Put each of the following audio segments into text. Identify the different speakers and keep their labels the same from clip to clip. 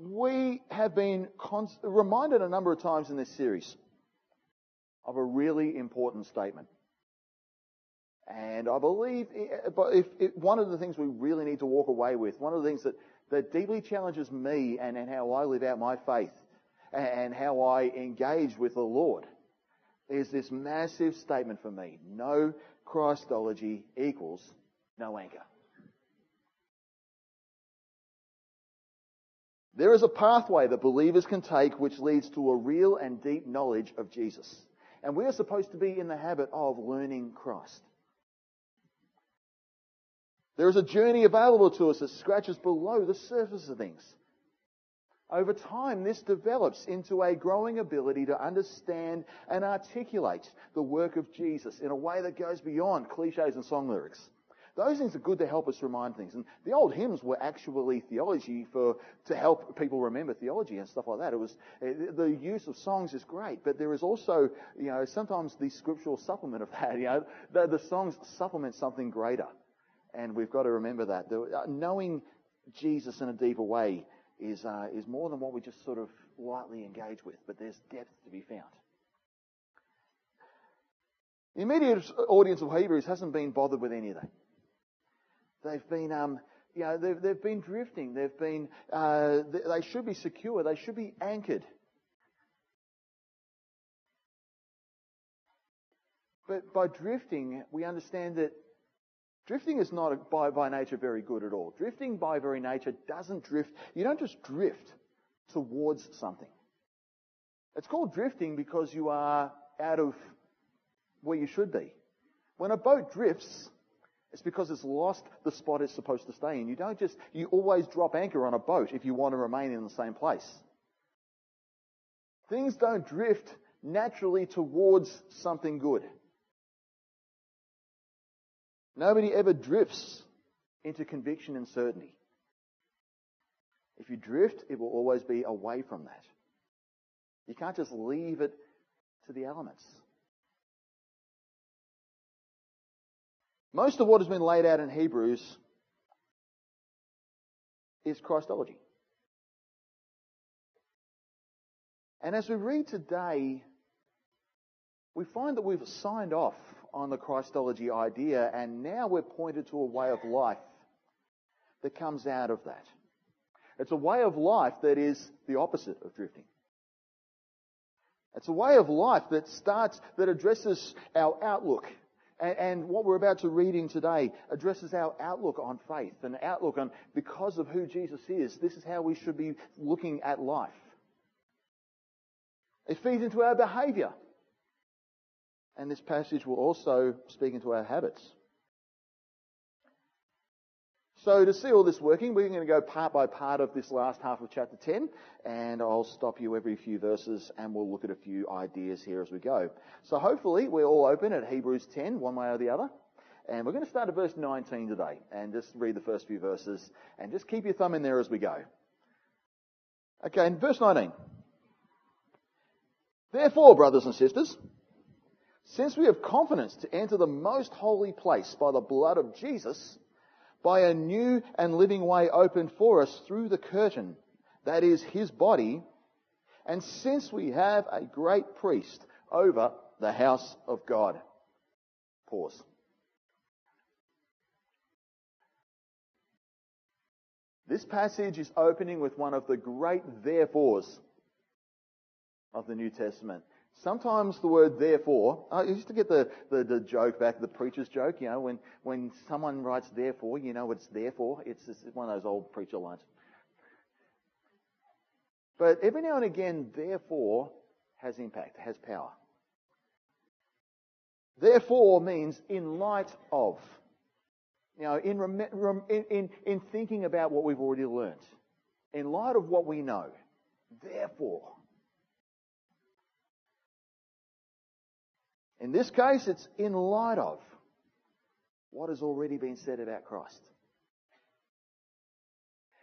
Speaker 1: we have been const- reminded a number of times in this series of a really important statement. And I believe if, if, one of the things we really need to walk away with, one of the things that, that deeply challenges me and, and how I live out my faith and, and how I engage with the Lord is this massive statement for me. No Christology equals no anchor. There is a pathway that believers can take which leads to a real and deep knowledge of Jesus. And we are supposed to be in the habit of learning Christ. There is a journey available to us that scratches below the surface of things. Over time, this develops into a growing ability to understand and articulate the work of Jesus in a way that goes beyond cliches and song lyrics. Those things are good to help us remind things. And the old hymns were actually theology for, to help people remember theology and stuff like that. It was, the use of songs is great, but there is also, you know, sometimes the scriptural supplement of that, you know, the, the songs supplement something greater. And we've got to remember that. The, uh, knowing Jesus in a deeper way is, uh, is more than what we just sort of lightly engage with, but there's depth to be found. The immediate audience of Hebrews hasn't been bothered with any of that. They've been, um, you know, they've, they've been drifting. They've been, uh, they should be secure. They should be anchored. But by drifting, we understand that Drifting is not by, by nature very good at all. Drifting by very nature doesn't drift. You don't just drift towards something. It's called drifting because you are out of where you should be. When a boat drifts, it's because it's lost the spot it's supposed to stay in. You don't just, you always drop anchor on a boat if you want to remain in the same place. Things don't drift naturally towards something good. Nobody ever drifts into conviction and certainty. If you drift, it will always be away from that. You can't just leave it to the elements. Most of what has been laid out in Hebrews is Christology. And as we read today, we find that we've signed off on the Christology idea, and now we're pointed to a way of life that comes out of that. It's a way of life that is the opposite of drifting. It's a way of life that starts, that addresses our outlook. And, and, what we're about to reading today addresses our outlook on faith and outlook on because of who Jesus is, this is how we should be looking at life. It feeds into our behavior. And this passage will also speak into our habits. So to see all this working, we're going to go part by part of this last half of chapter 10, and I'll stop you every few verses and we'll look at a few ideas here as we go. So hopefully we're all open at Hebrews 10, one way or the other. And we're going to start at verse 19 today and just read the first few verses and just keep your thumb in there as we go. Okay, in verse 19. Therefore, brothers and sisters, since we have confidence to enter the most holy place by the blood of Jesus, by a new and living way opened for us through the curtain, that is his body, and since we have a great priest over the house of God. Pause. This passage is opening with one of the great therefores of the New Testament. Sometimes the word therefore, I used to get the, the, the, joke back, the preacher's joke, you know, when, when someone writes therefore, you know it's there for. It's, one of those old preacher lines. But every now and again, therefore has impact, has power. Therefore means in light of. You know, in, in, in thinking about what we've already learnt. In light of what we know. Therefore. In this case, it's in light of what has already been said about Christ.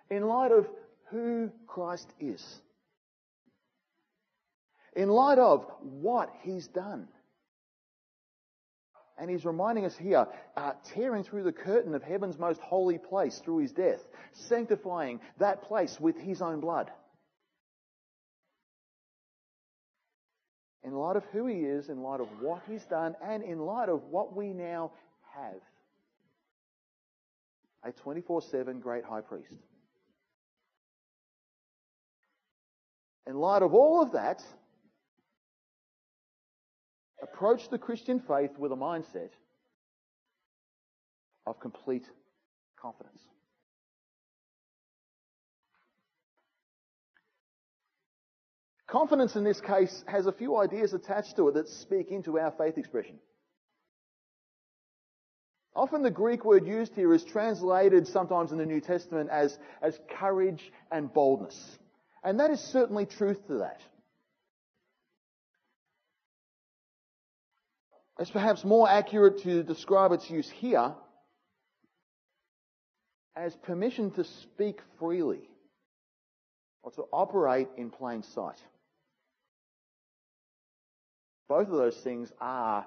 Speaker 1: In light of who Christ is. In light of what he's done. And he's reminding us here, uh, tearing through the curtain of heaven's most holy place through his death, sanctifying that place with his own blood. In light of who he is, in light of what he's done, and in light of what we now have a 24 7 great high priest. In light of all of that, approach the Christian faith with a mindset of complete confidence. Confidence in this case has a few ideas attached to it that speak into our faith expression. Often the Greek word used here is translated sometimes in the New Testament as, as courage and boldness. And that is certainly truth to that. It's perhaps more accurate to describe its use here as permission to speak freely or to operate in plain sight. Both of those things are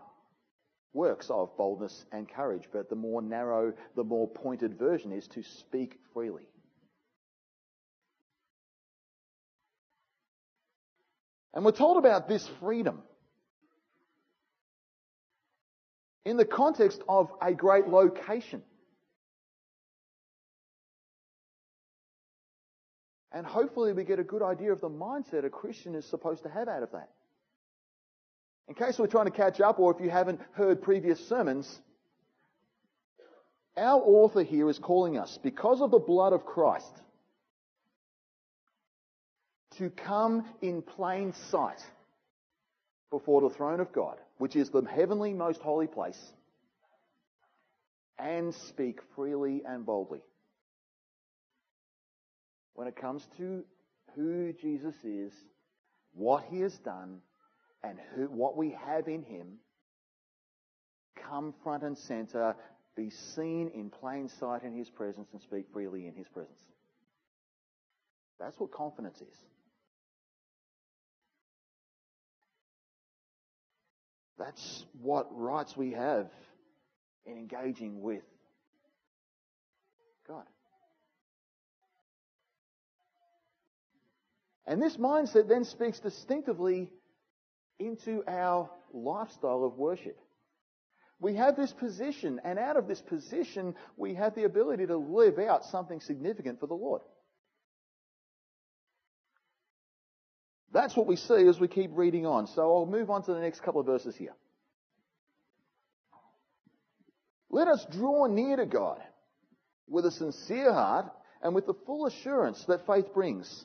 Speaker 1: works of boldness and courage, but the more narrow, the more pointed version is to speak freely. And we're told about this freedom in the context of a great location. And hopefully we get a good idea of the mindset a Christian is supposed to have out of that. In case we're trying to catch up or if you haven't heard previous sermons, our author here is calling us, because of the blood of Christ, to come in plain sight before the throne of God, which is the heavenly most holy place, and speak freely and boldly. When it comes to who Jesus is, what he has done, and who, what we have in him come front and center, be seen in plain sight in his presence, and speak freely in his presence. That's what confidence is. That's what rights we have in engaging with God. And this mindset then speaks distinctively into our lifestyle of worship. We have this position, and out of this position, we have the ability to live out something significant for the Lord. That's what we see as we keep reading on. So I'll move on to the next couple of verses here. Let us draw near to God with a sincere heart and with the full assurance that faith brings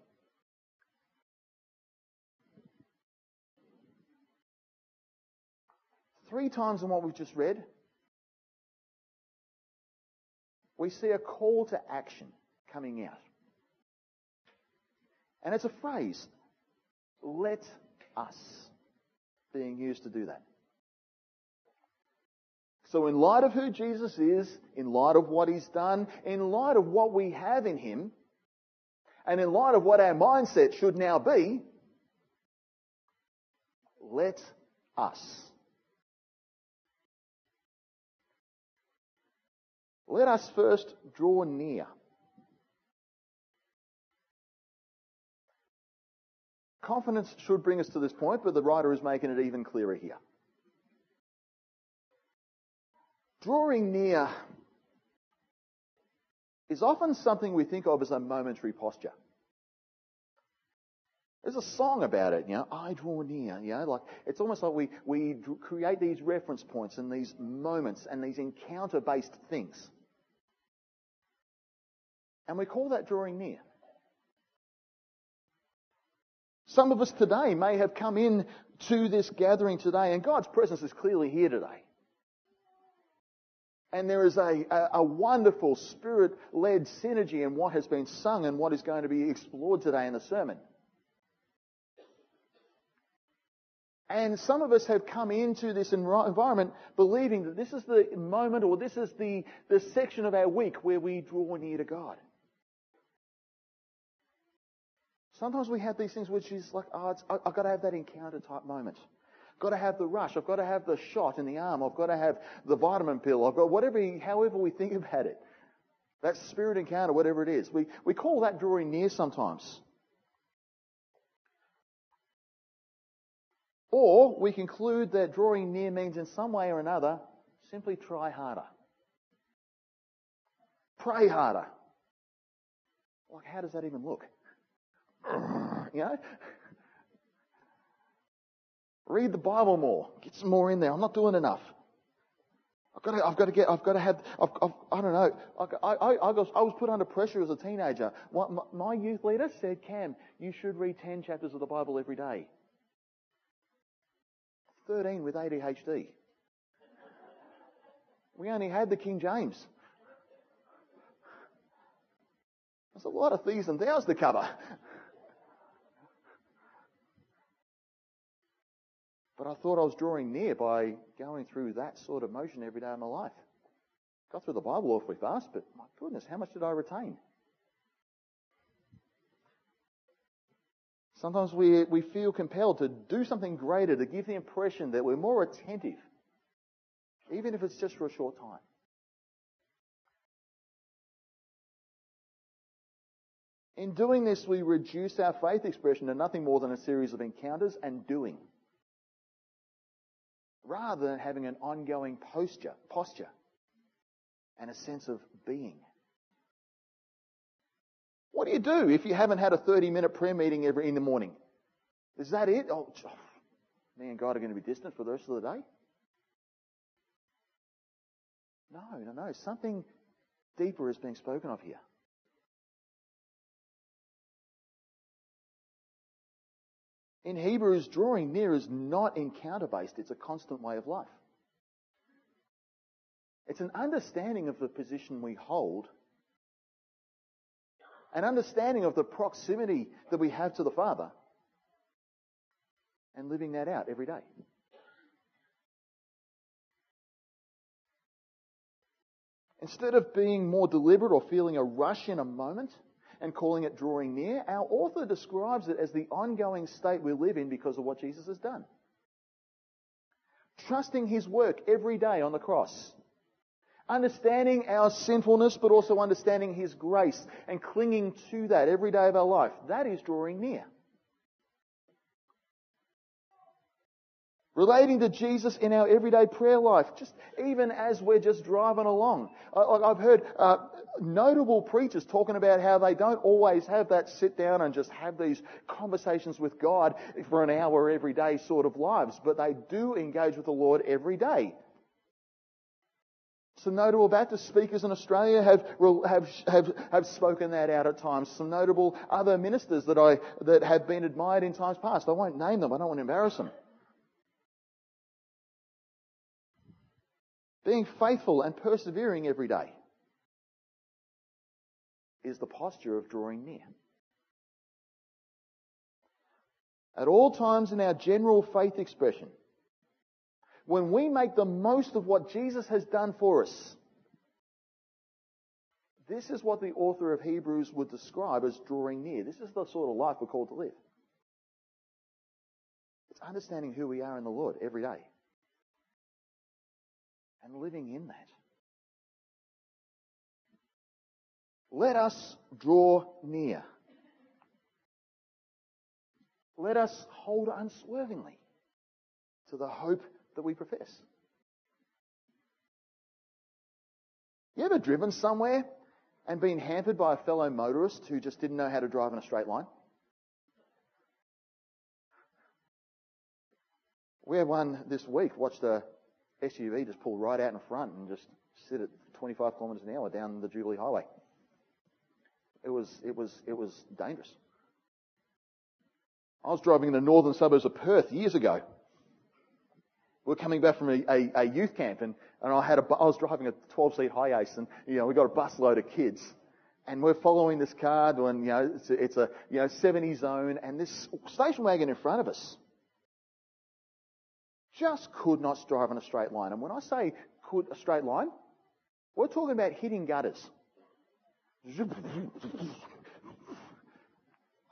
Speaker 1: Three times in what we've just read, we see a call to action coming out. And it's a phrase, let us, being used to do that. So in light of who Jesus is, in light of what he's done, in light of what we have in him, and in light of what our mindset should now be, let us Let us first draw near. Confidence should bring us to this point, but the writer is making it even clearer here. Drawing near is often something we think of as a momentary posture. There's a song about it, you know, I draw near, you know, like, it's almost like we, we create these reference points and these moments and these encounter based things. And we call that drawing near. Some of us today may have come in to this gathering today, and God's presence is clearly here today. And there is a, a, a wonderful spirit led synergy in what has been sung and what is going to be explored today in the sermon. And some of us have come into this environment believing that this is the moment or this is the, the section of our week where we draw near to God. Sometimes we have these things which is like, oh, I've got to have that encounter type moment. I've got to have the rush. I've got to have the shot in the arm. I've got to have the vitamin pill. I've got whatever, however we think about it. That spirit encounter, whatever it is. We, we call that drawing near sometimes. Or we conclude that drawing near means in some way or another, simply try harder. Pray harder. Like, how does that even look? you know? Read the Bible more. Get some more in there. I'm not doing enough. I've got to, I've got to get, I've got to have, I've, I've, I don't know. I, I, I, was, I was put under pressure as a teenager. My, youth leader said, Cam, you should read 10 chapters of the Bible every day. 13 with ADHD. We only had the King James. There's a lot of thieves and thous to cover. But I thought I was drawing near by going through that sort of motion every day of my life. Got through the Bible awfully fast, but my goodness, how much did I retain? Sometimes we, we feel compelled to do something greater, to give the impression that we're more attentive, even if it's just for a short time. In doing this, we reduce our faith expression to nothing more than a series of encounters and doing rather than having an ongoing posture, posture and a sense of being. What do you do if you haven't had a 30 minute prayer meeting every in the morning? Is that it? Oh, me and God are going to be distant for the rest of the day? No, no, no. Something deeper is being spoken of here. In Hebrews, drawing near is not encounter based, it's a constant way of life. It's an understanding of the position we hold, an understanding of the proximity that we have to the Father, and living that out every day. Instead of being more deliberate or feeling a rush in a moment, and calling it drawing near, our author describes it as the ongoing state we live in because of what Jesus has done. Trusting his work every day on the cross. Understanding our sinfulness, but also understanding his grace and clinging to that every day of our life. That is drawing near. Relating to Jesus in our everyday prayer life, just even as we're just driving along. I've heard uh, notable preachers talking about how they don't always have that sit down and just have these conversations with God for an hour every day sort of lives, but they do engage with the Lord every day. Some notable Baptist speakers in Australia have, have, have, have spoken that out at times. Some notable other ministers that, I, that have been admired in times past. I won't name them. I don't want to embarrass them. Being faithful and persevering every day is the posture of drawing near. At all times in our general faith expression, when we make the most of what Jesus has done for us, this is what the author of Hebrews would describe as drawing near. This is the sort of life we're called to live. It's understanding who we are in the Lord every day and living in that. Let us draw near. Let us hold unswervingly to the hope that we profess. You ever driven somewhere and been hampered by a fellow motorist who just didn't know how to drive in a straight line? We had one this week, watched a SUV just pull right out in front and just sit at 25 kilometres an hour down the Jubilee Highway. It was, it was, it was dangerous. I was driving in the northern suburbs of Perth years ago. We're coming back from a, a, a youth camp and, and I had a, I was driving a 12 seat HiAce and, you know, we got a busload of kids and we're following this car doing, you know, it's a, it's a, you know, 70 zone and this station wagon in front of us just could not drive on a straight line. And when I say could a straight line, we're talking about hitting gutters.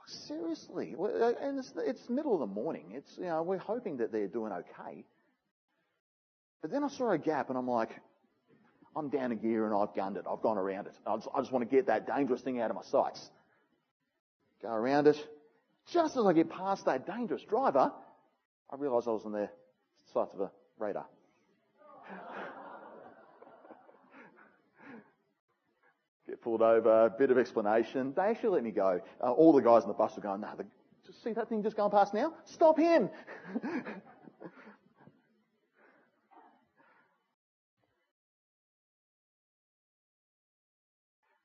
Speaker 1: Seriously, uh, and it's, it's middle of the morning. It's you know we're hoping that they're doing okay. But then I saw a gap, and I'm like, I'm down a gear, and I've gunned it. I've gone around it. I just, I just want to get that dangerous thing out of my sights. Go around it. Just as I get past that dangerous driver, I realise I was on the sights of a radar. Get pulled over, a bit of explanation. They actually let me go. Uh, all the guys in the bus were going, no, the, see that thing just going past now? Stop him!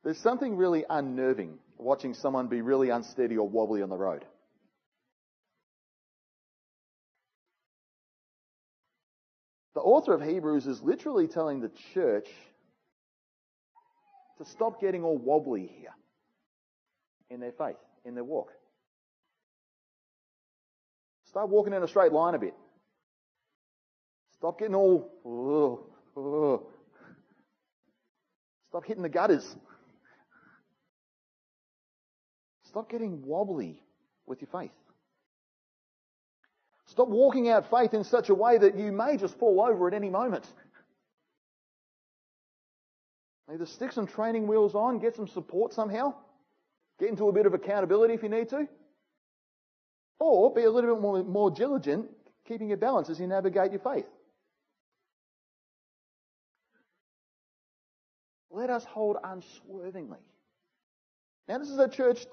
Speaker 1: There's something really unnerving watching someone be really unsteady or wobbly on the road. The author of Hebrews is literally telling the church to stop getting all wobbly here in their faith, in their walk. Start walking in a straight line a bit. Stop getting all, oh, oh. stop hitting the gutters. Stop getting wobbly with your faith. Stop walking out faith in such a way that you may just fall over at any moment. Either stick some training wheels on, get some support somehow, get into a bit of accountability if you need to, or be a little bit more, more diligent keeping your balance as you navigate your faith. Let us hold unswervingly. Now, this is a church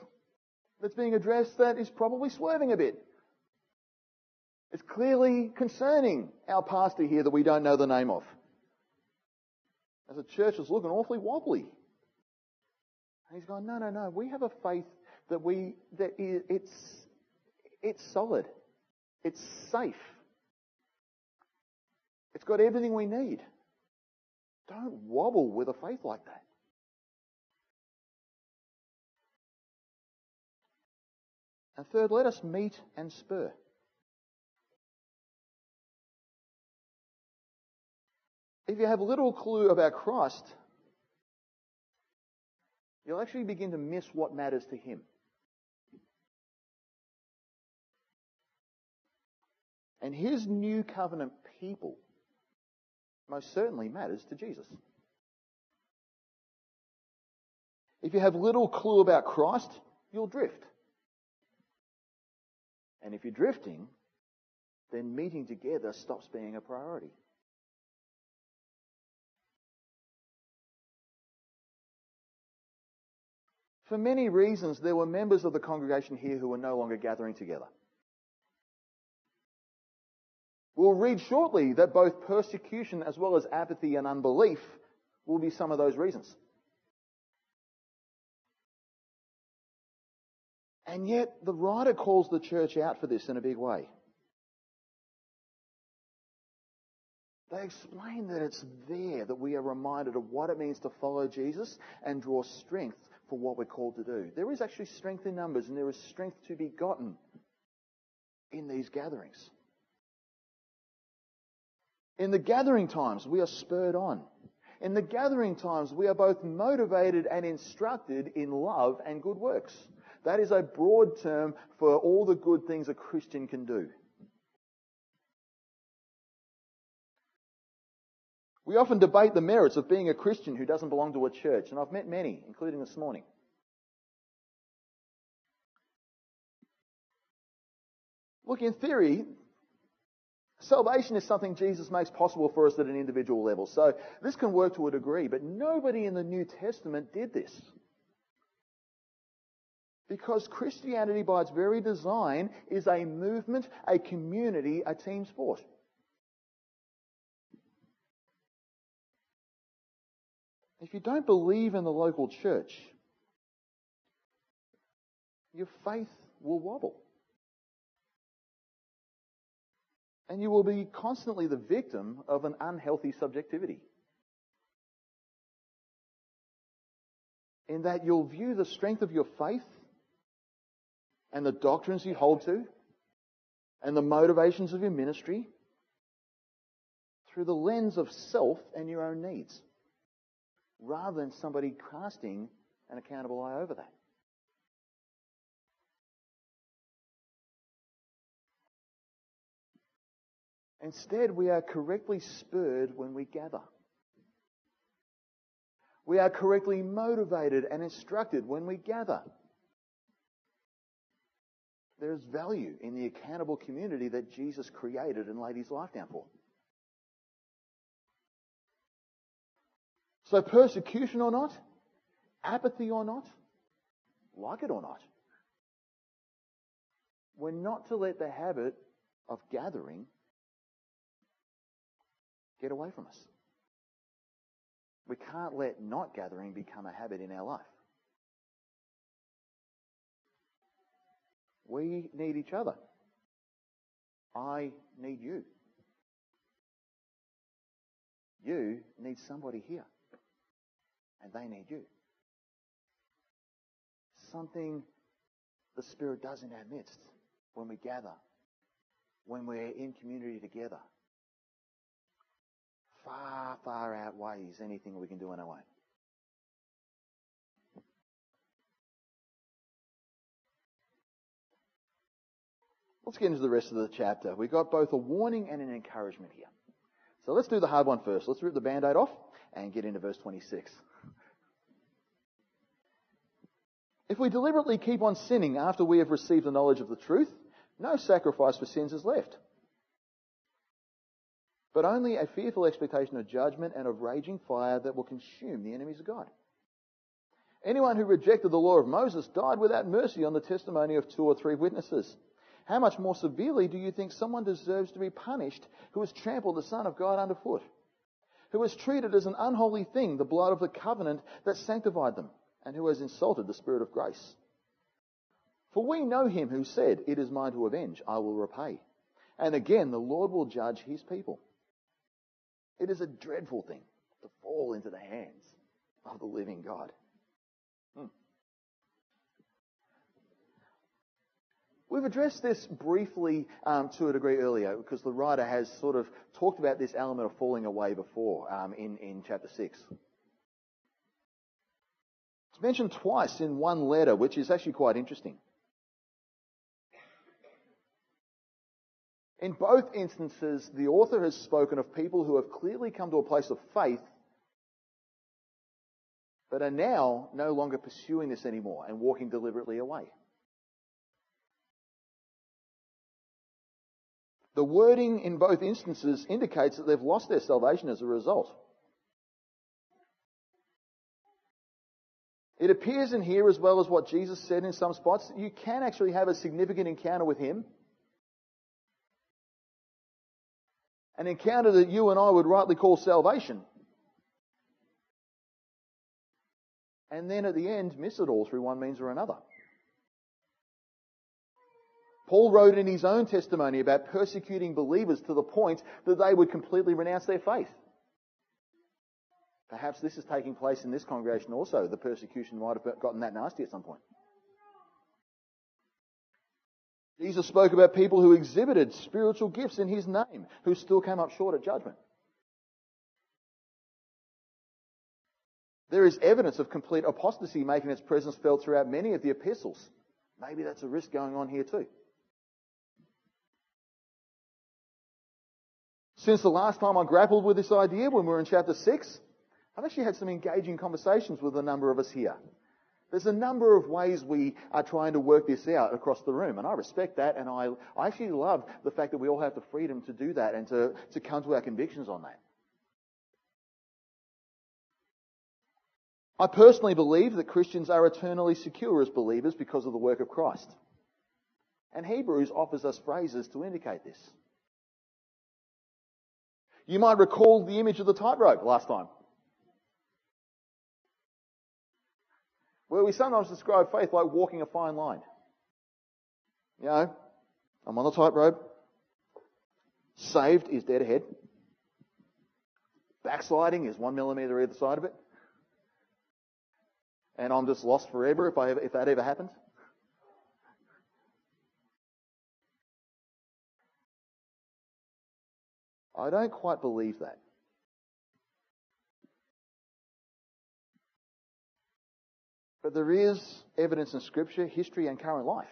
Speaker 1: that's being addressed that is probably swerving a bit. It's clearly concerning our pastor here that we don't know the name of as a church is looking awfully wobbly. And he's going, no, no, no. We have a faith that we that it's it's solid, it's safe, it's got everything we need. Don't wobble with a faith like that. And third, let us meet and spur. If you have little clue about Christ, you'll actually begin to miss what matters to Him. And His new covenant people most certainly matters to Jesus. If you have little clue about Christ, you'll drift. And if you're drifting, then meeting together stops being a priority. For many reasons, there were members of the congregation here who were no longer gathering together. We'll read shortly that both persecution as well as apathy and unbelief will be some of those reasons. And yet, the writer calls the church out for this in a big way. They explain that it's there that we are reminded of what it means to follow Jesus and draw strength for what we're called to do. There is actually strength in numbers and there is strength to be gotten in these gatherings. In the gathering times, we are spurred on. In the gathering times, we are both motivated and instructed in love and good works. That is a broad term for all the good things a Christian can do. We often debate the merits of being a Christian who doesn't belong to a church, and I've met many, including this morning. Look, in theory, salvation is something Jesus makes possible for us at an individual level. So this can work to a degree, but nobody in the New Testament did this. Because Christianity, by its very design, is a movement, a community, a team sport. If you don't believe in the local church, your faith will wobble. And you will be constantly the victim of an unhealthy subjectivity. In that you'll view the strength of your faith and the doctrines you hold to and the motivations of your ministry through the lens of self and your own needs, rather than somebody casting an accountable eye over that. Instead, we are correctly spurred when we gather. We are correctly motivated and instructed when we gather. There is value in the accountable community that Jesus created and laid his life down for. So, persecution or not, apathy or not, like it or not, we're not to let the habit of gathering get away from us. We can't let not gathering become a habit in our life. We need each other. I need you. You need somebody here. And they need you. Something the Spirit does in our midst when we gather, when we're in community together far, far outweighs anything we can do on our own. Let's get into the rest of the chapter. We've got both a warning and an encouragement here. So let's do the hard one first. Let's rip the band aid off and get into verse 26. If we deliberately keep on sinning after we have received the knowledge of the truth, no sacrifice for sins is left but only a fearful expectation of judgment and of raging fire that will consume the enemies of God. Anyone who rejected the law of Moses died without mercy on the testimony of two or three witnesses. How much more severely do you think someone deserves to be punished who has trampled the Son of God underfoot? Who has treated as an unholy thing the blood of the covenant that sanctified them, and who has insulted the Spirit of grace? For we know him who said, It is mine to avenge, I will repay. And again, the Lord will judge his people. It is a dreadful thing to fall into the hands of the living God. Hmm. We've addressed this briefly um, to a degree earlier because the writer has sort of talked about this element of falling away before um, in, in chapter 6. Mentioned twice in one letter, which is actually quite interesting. In both instances, the author has spoken of people who have clearly come to a place of faith, but are now no longer pursuing this anymore and walking deliberately away. The wording in both instances indicates that they've lost their salvation as a result. It appears in here, as well as what Jesus said in some spots, that you can actually have a significant encounter with Him an encounter that you and I would rightly call salvation. And then at the end, miss it all through one means or another. Paul wrote in his own testimony about persecuting believers to the point that they would completely renounce their faith. Perhaps this is taking place in this congregation also. The persecution might have gotten that nasty at some point. Jesus spoke about people who exhibited spiritual gifts in his name, who still came up short at judgment. There is evidence of complete apostasy making its presence felt throughout many of the epistles. Maybe that's a risk going on here too. Since the last time I grappled with this idea when we were in chapter 6, I've actually had some engaging conversations with a number of us here. There's a number of ways we are trying to work this out across the room, and I respect that, and I, I actually love the fact that we all have the freedom to do that and to, to come to our convictions on that. I personally believe that Christians are eternally secure as believers because of the work of Christ. And Hebrews offers us phrases to indicate this. You might recall the image of the tightrope last time. Where we sometimes describe faith like walking a fine line. You know, I'm on the tightrope. Saved is dead ahead. Backsliding is one millimeter either side of it. And I'm just lost forever if, I, if that ever happens. I don't quite believe that. But there is evidence in Scripture, history, and current life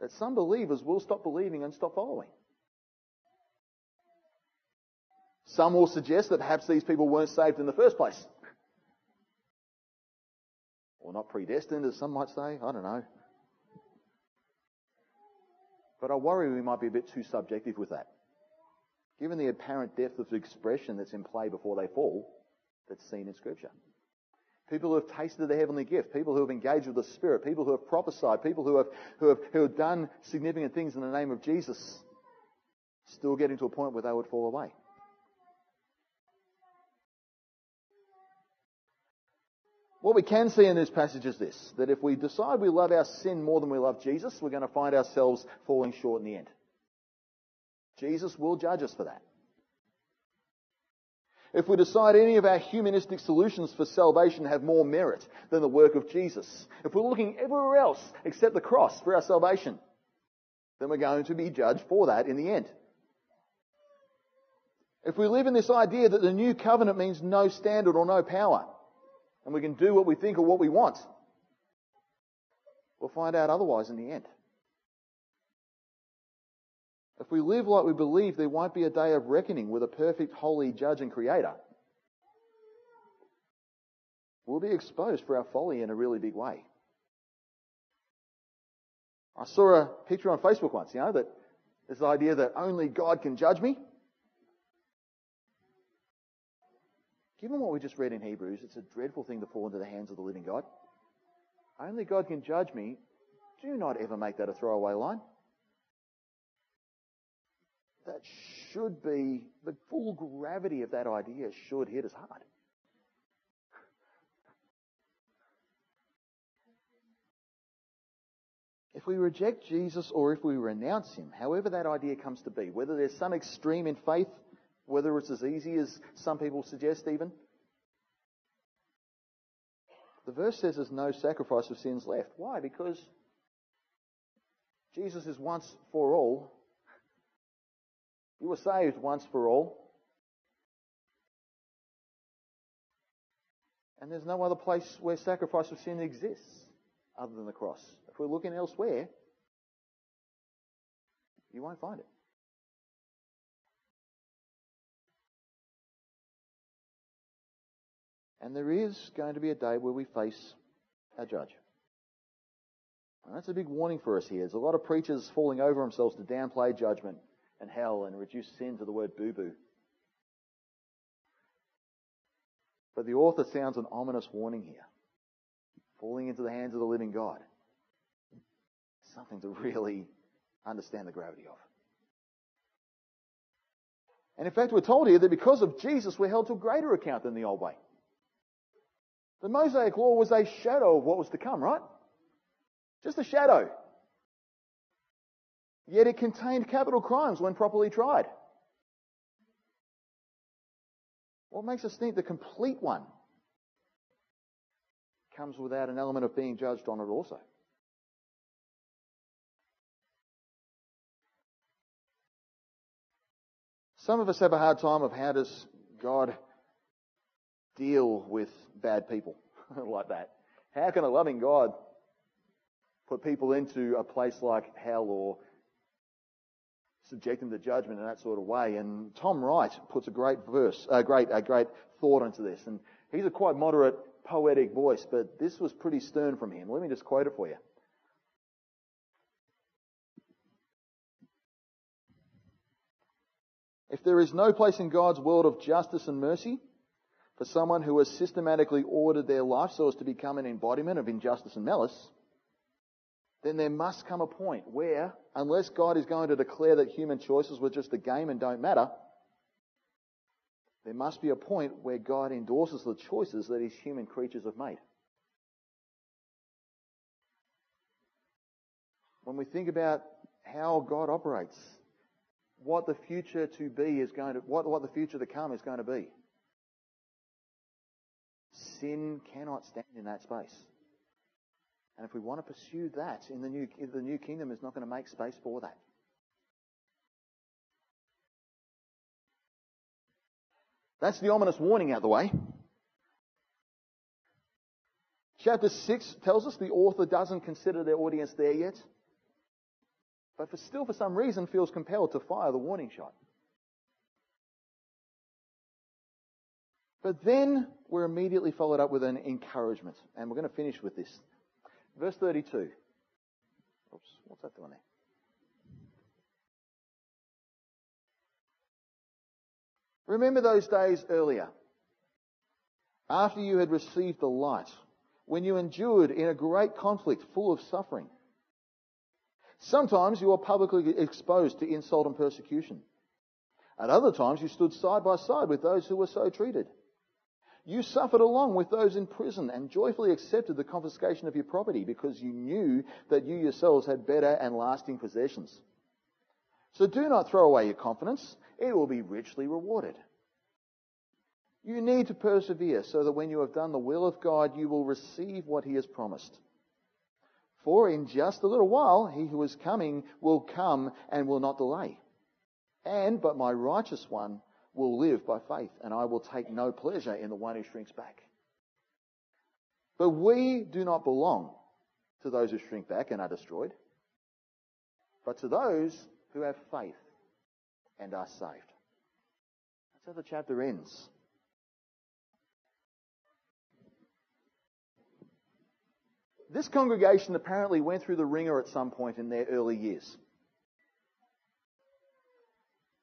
Speaker 1: that some believers will stop believing and stop following. Some will suggest that perhaps these people weren't saved in the first place. Or not predestined, as some might say. I don't know. But I worry we might be a bit too subjective with that. Given the apparent depth of expression that's in play before they fall, that's seen in Scripture. People who have tasted the heavenly gift, people who have engaged with the Spirit, people who have prophesied, people who have, who have, who have done significant things in the name of Jesus, still getting to a point where they would fall away. What we can see in this passage is this that if we decide we love our sin more than we love Jesus, we're going to find ourselves falling short in the end. Jesus will judge us for that. If we decide any of our humanistic solutions for salvation have more merit than the work of Jesus, if we're looking everywhere else except the cross for our salvation, then we're going to be judged for that in the end. If we live in this idea that the new covenant means no standard or no power, and we can do what we think or what we want, we'll find out otherwise in the end. If we live like we believe there won't be a day of reckoning with a perfect, holy judge and creator, we'll be exposed for our folly in a really big way. I saw a picture on Facebook once, you know, that this idea that only God can judge me. Given what we just read in Hebrews, it's a dreadful thing to fall into the hands of the living God. Only God can judge me. Do not ever make that a throwaway line. That should be, the full gravity of that idea should hit us hard. If we reject Jesus or if we renounce him, however that idea comes to be, whether there's some extreme in faith whether it's as easy as some people suggest, even. The verse says there's no sacrifice of sins left. Why? Because Jesus is once for all. You were saved once for all. And there's no other place where sacrifice of sin exists other than the cross. If we're looking elsewhere, you won't find it. And there is going to be a day where we face our judge. And that's a big warning for us here. There's a lot of preachers falling over themselves to downplay judgment and hell and reduce sin to the word boo boo. But the author sounds an ominous warning here. Falling into the hands of the living God. Something to really understand the gravity of. And in fact, we're told here that because of Jesus, we're held to a greater account than the old way. The Mosaic law was a shadow of what was to come, right? Just a shadow. Yet it contained capital crimes when properly tried. What makes us think the complete one comes without an element of being judged on it also? Some of us have a hard time of how does God deal with bad people like that? How can a loving God put people into a place like hell or subject them to judgment in that sort of way? And Tom Wright puts a great verse, a great, a great thought into this. And he's a quite moderate, poetic voice, but this was pretty stern from him. Let me just quote it for you. If there is no place in God's world of justice and mercy, for someone who has systematically ordered their life so as to become an embodiment of injustice and malice, then there must come a point where, unless God is going to declare that human choices were just a game and don't matter, there must be a point where God endorses the choices that his human creatures have made. When we think about how God operates, what the future to be is going to, what, what the future to come is going to be. Sin cannot stand in that space. And if we want to pursue that in the new, the new kingdom is not going to make space for that. That's the ominous warning out of the way. Chapter 6 tells us the author doesn't consider their audience there yet, but for still, for some reason, feels compelled to fire the warning shot. But then we're immediately followed up with an encouragement, and we're going to finish with this. Verse 32. Oops, what's that doing there? Remember those days earlier, after you had received the light, when you endured in a great conflict full of suffering. Sometimes you were publicly exposed to insult and persecution. At other times you stood side by side with those who were so treated. You suffered along with those in prison and joyfully accepted the confiscation of your property because you knew that you yourselves had better and lasting possessions. So do not throw away your confidence. It will be richly rewarded. You need to persevere so that when you have done the will of God, you will receive what he has promised. For in just a little while, he who is coming will come and will not delay. And, but my righteous one will live by faith, and I will take no pleasure in the one who shrinks back. But we do not belong to those who shrink back and are destroyed, but to those who have faith and are saved. That's how the chapter ends. This congregation apparently went through the wringer at some point in their early years.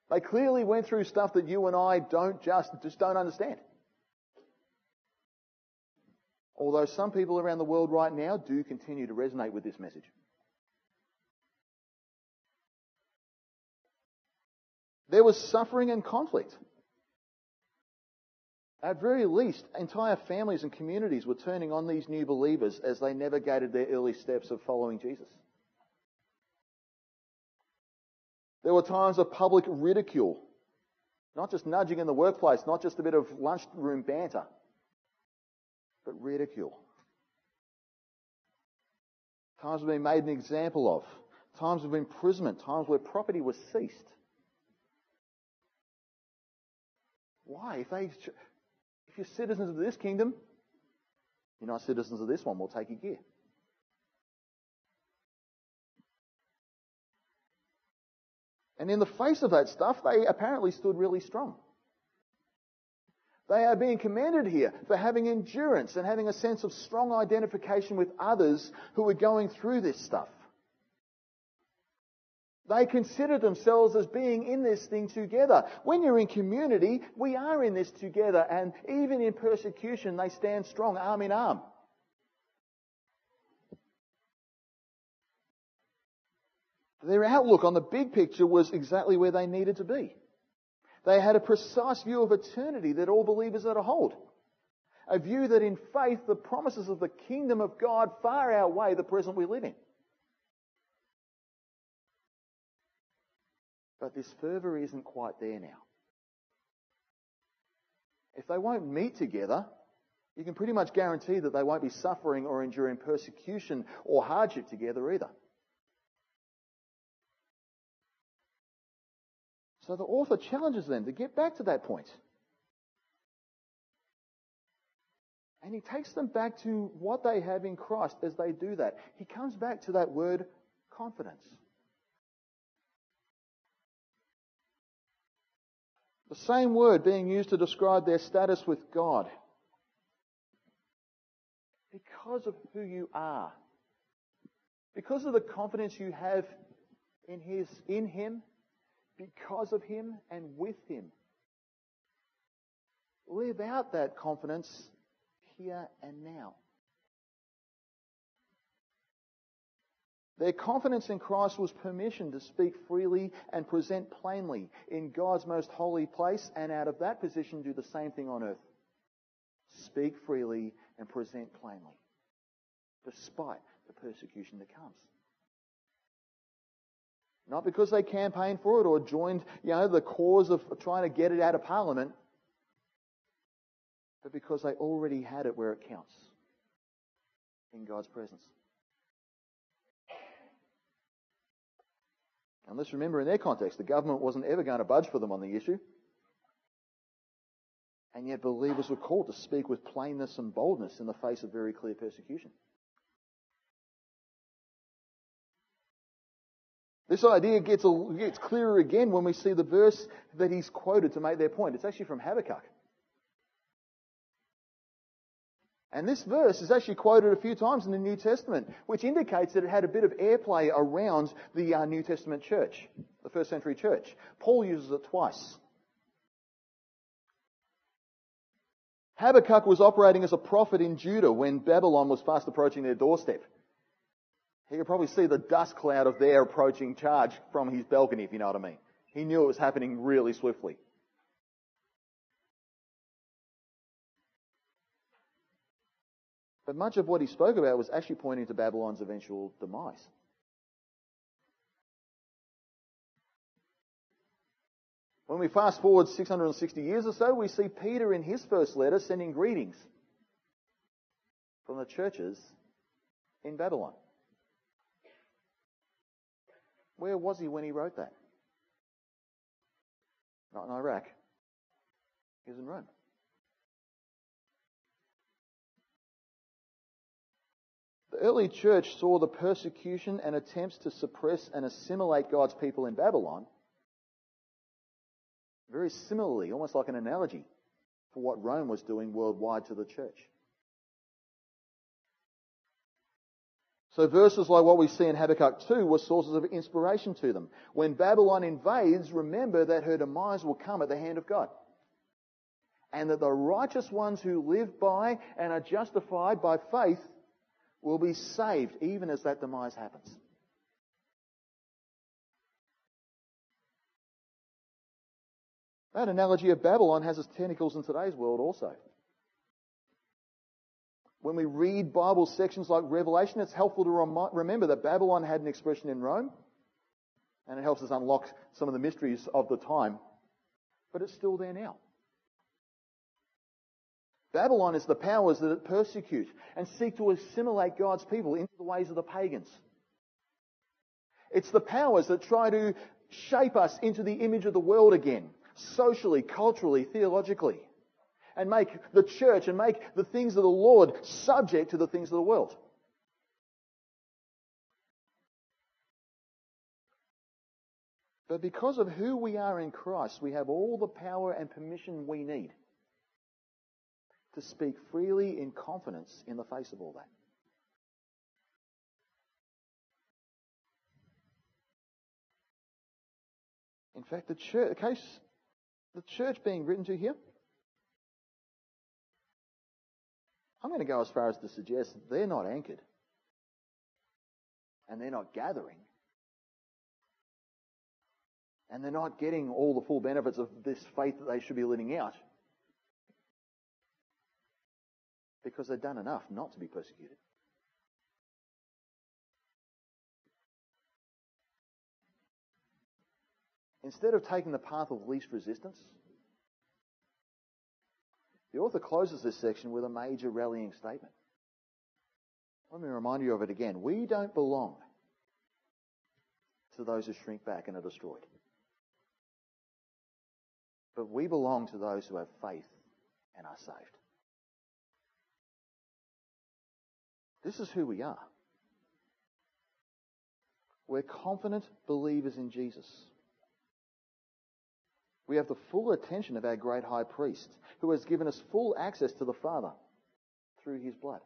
Speaker 1: They clearly went through stuff that you and I don't just, just don't understand. Although some people around the world right now do continue to resonate with this message. There was suffering and conflict. At very least, entire families and communities were turning on these new believers as they navigated their early steps of following Jesus. There were times of public ridicule. Not just nudging in the workplace, not just a bit of lunchroom banter, but ridicule. Times of being made an example of. Times of imprisonment. Times where property was seized. Why? If, they, if you're citizens of this kingdom, you're not citizens of this one, we'll take your gear. And in the face of that stuff, they apparently stood really strong. They are being commended here for having endurance and having a sense of strong identification with others who are going through this stuff. They consider themselves as being in this thing together. When you're in community, we are in this together, and even in persecution, they stand strong, arm in arm. Their outlook on the big picture was exactly where they needed to be. They had a precise view of eternity that all believers are to hold. A view that in faith the promises of the kingdom of God far outweigh the present we live in. But this fervour isn't quite there now. If they won't meet together, you can pretty much guarantee that they won't be suffering or enduring persecution or hardship together either. So the author challenges them to get back to that point. And he takes them back to what they have in Christ as they do that. He comes back to that word confidence. The same word being used to describe their status with God. Because of who you are. Because of the confidence you have in his in him because of Him and with Him. Live out that confidence here and now. Their confidence in Christ was permission to speak freely and present plainly in God's most holy place, and out of that position do the same thing on earth. Speak freely and present plainly, despite the persecution that comes. Not because they campaigned for it or joined, you know, the cause of trying to get it out of Parliament, but because they already had it where it counts in God's presence. And let's remember in their context, the government wasn't ever going to budge for them on the issue. And yet believers were called to speak with plainness and boldness in the face of very clear persecution. This idea gets, gets clearer again when we see the verse that he's quoted to make their point. It's actually from Habakkuk. And this verse is actually quoted a few times in the New Testament, which indicates that it had a bit of airplay around the uh, New Testament church, the first century church. Paul uses it twice. Habakkuk was operating as a prophet in Judah when Babylon was fast approaching their doorstep. He could probably see the dust cloud of their approaching charge from his balcony, if you know what I mean. He knew it was happening really swiftly. But much of what he spoke about was actually pointing to Babylon's eventual demise. When we fast forward 660 years or so, we see Peter in his first letter sending greetings from the churches in Babylon. Where was he when he wrote that? Not in Iraq. He was in Rome. The early church saw the persecution and attempts to suppress and assimilate God's people in Babylon very similarly, almost like an analogy for what Rome was doing worldwide to the church. So verses like what we see in Habakkuk 2 were sources of inspiration to them. When Babylon invades, remember that her demise will come at the hand of God. And that the righteous ones who live by and are justified by faith will be saved even as that demise happens. That analogy of Babylon has its tentacles in today's world also. When we read Bible sections like Revelation, it's helpful to rem- remember that Babylon had an expression in Rome, and it helps us unlock some of the mysteries of the time, but it's still there now. Babylon is the powers that persecute and seek to assimilate God's people into the ways of the pagans. It's the powers that try to shape us into the image of the world again, socially, culturally, theologically and make the church and make the things of the Lord subject to the things of the world. But because of who we are in Christ, we have all the power and permission we need to speak freely in confidence in the face of all that. In fact, the church, the case, the church being written to here, I'm going to go as far as to suggest they're not anchored. And they're not gathering. And they're not getting all the full benefits of this faith that they should be living out. Because they've done enough not to be persecuted. Instead of taking the path of least resistance, the author closes this section with a major rallying statement. Let me remind you of it again. We don't belong to those who shrink back and are destroyed. But we belong to those who have faith and are saved. This is who we are. We're confident believers in Jesus. We have the full attention of our great high priest, who has given us full access to the Father through his blood.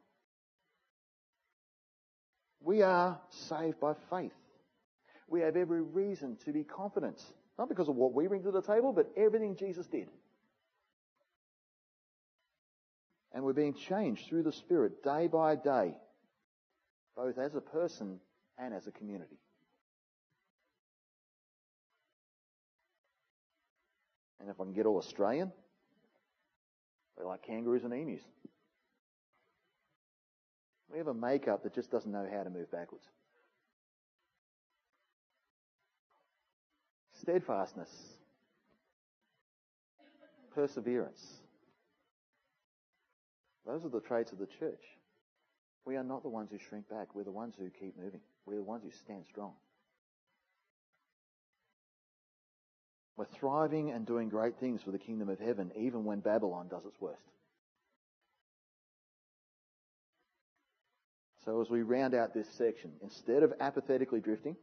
Speaker 1: We are saved by faith. We have every reason to be confident, not because of what we bring to the table, but everything Jesus did. And we're being changed through the Spirit day by day, both as a person and as a community. And if I can get all Australian, they like kangaroos and emus. We have a makeup that just doesn't know how to move backwards. Steadfastness, perseverance. Those are the traits of the church. We are not the ones who shrink back. We're the ones who keep moving. We're the ones who stand strong. We're thriving and doing great things for the kingdom of heaven, even when Babylon does its worst. So as we round out this section, instead of apathetically drifting,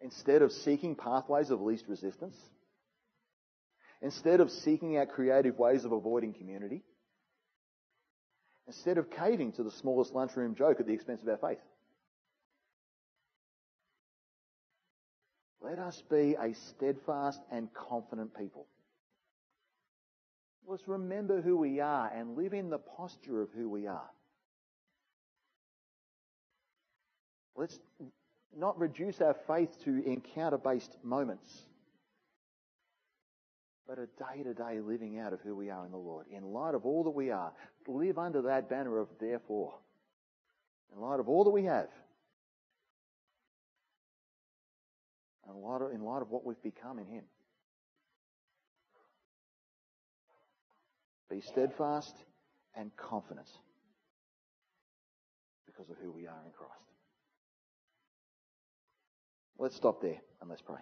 Speaker 1: instead of seeking pathways of least resistance, instead of seeking out creative ways of avoiding community, instead of caving to the smallest lunchroom joke at the expense of our faith, let us be a steadfast and confident people. Let's remember who we are and live in the posture of who we are. Let's not reduce our faith to encounter based moments, but a day to day living out of who we are in the Lord. In light of all that we are, live under that banner of therefore. In light of all that we have, in light of, in light of what we've become in Him. Be steadfast and confident because of who we are in Christ. Let's stop there and let's pray.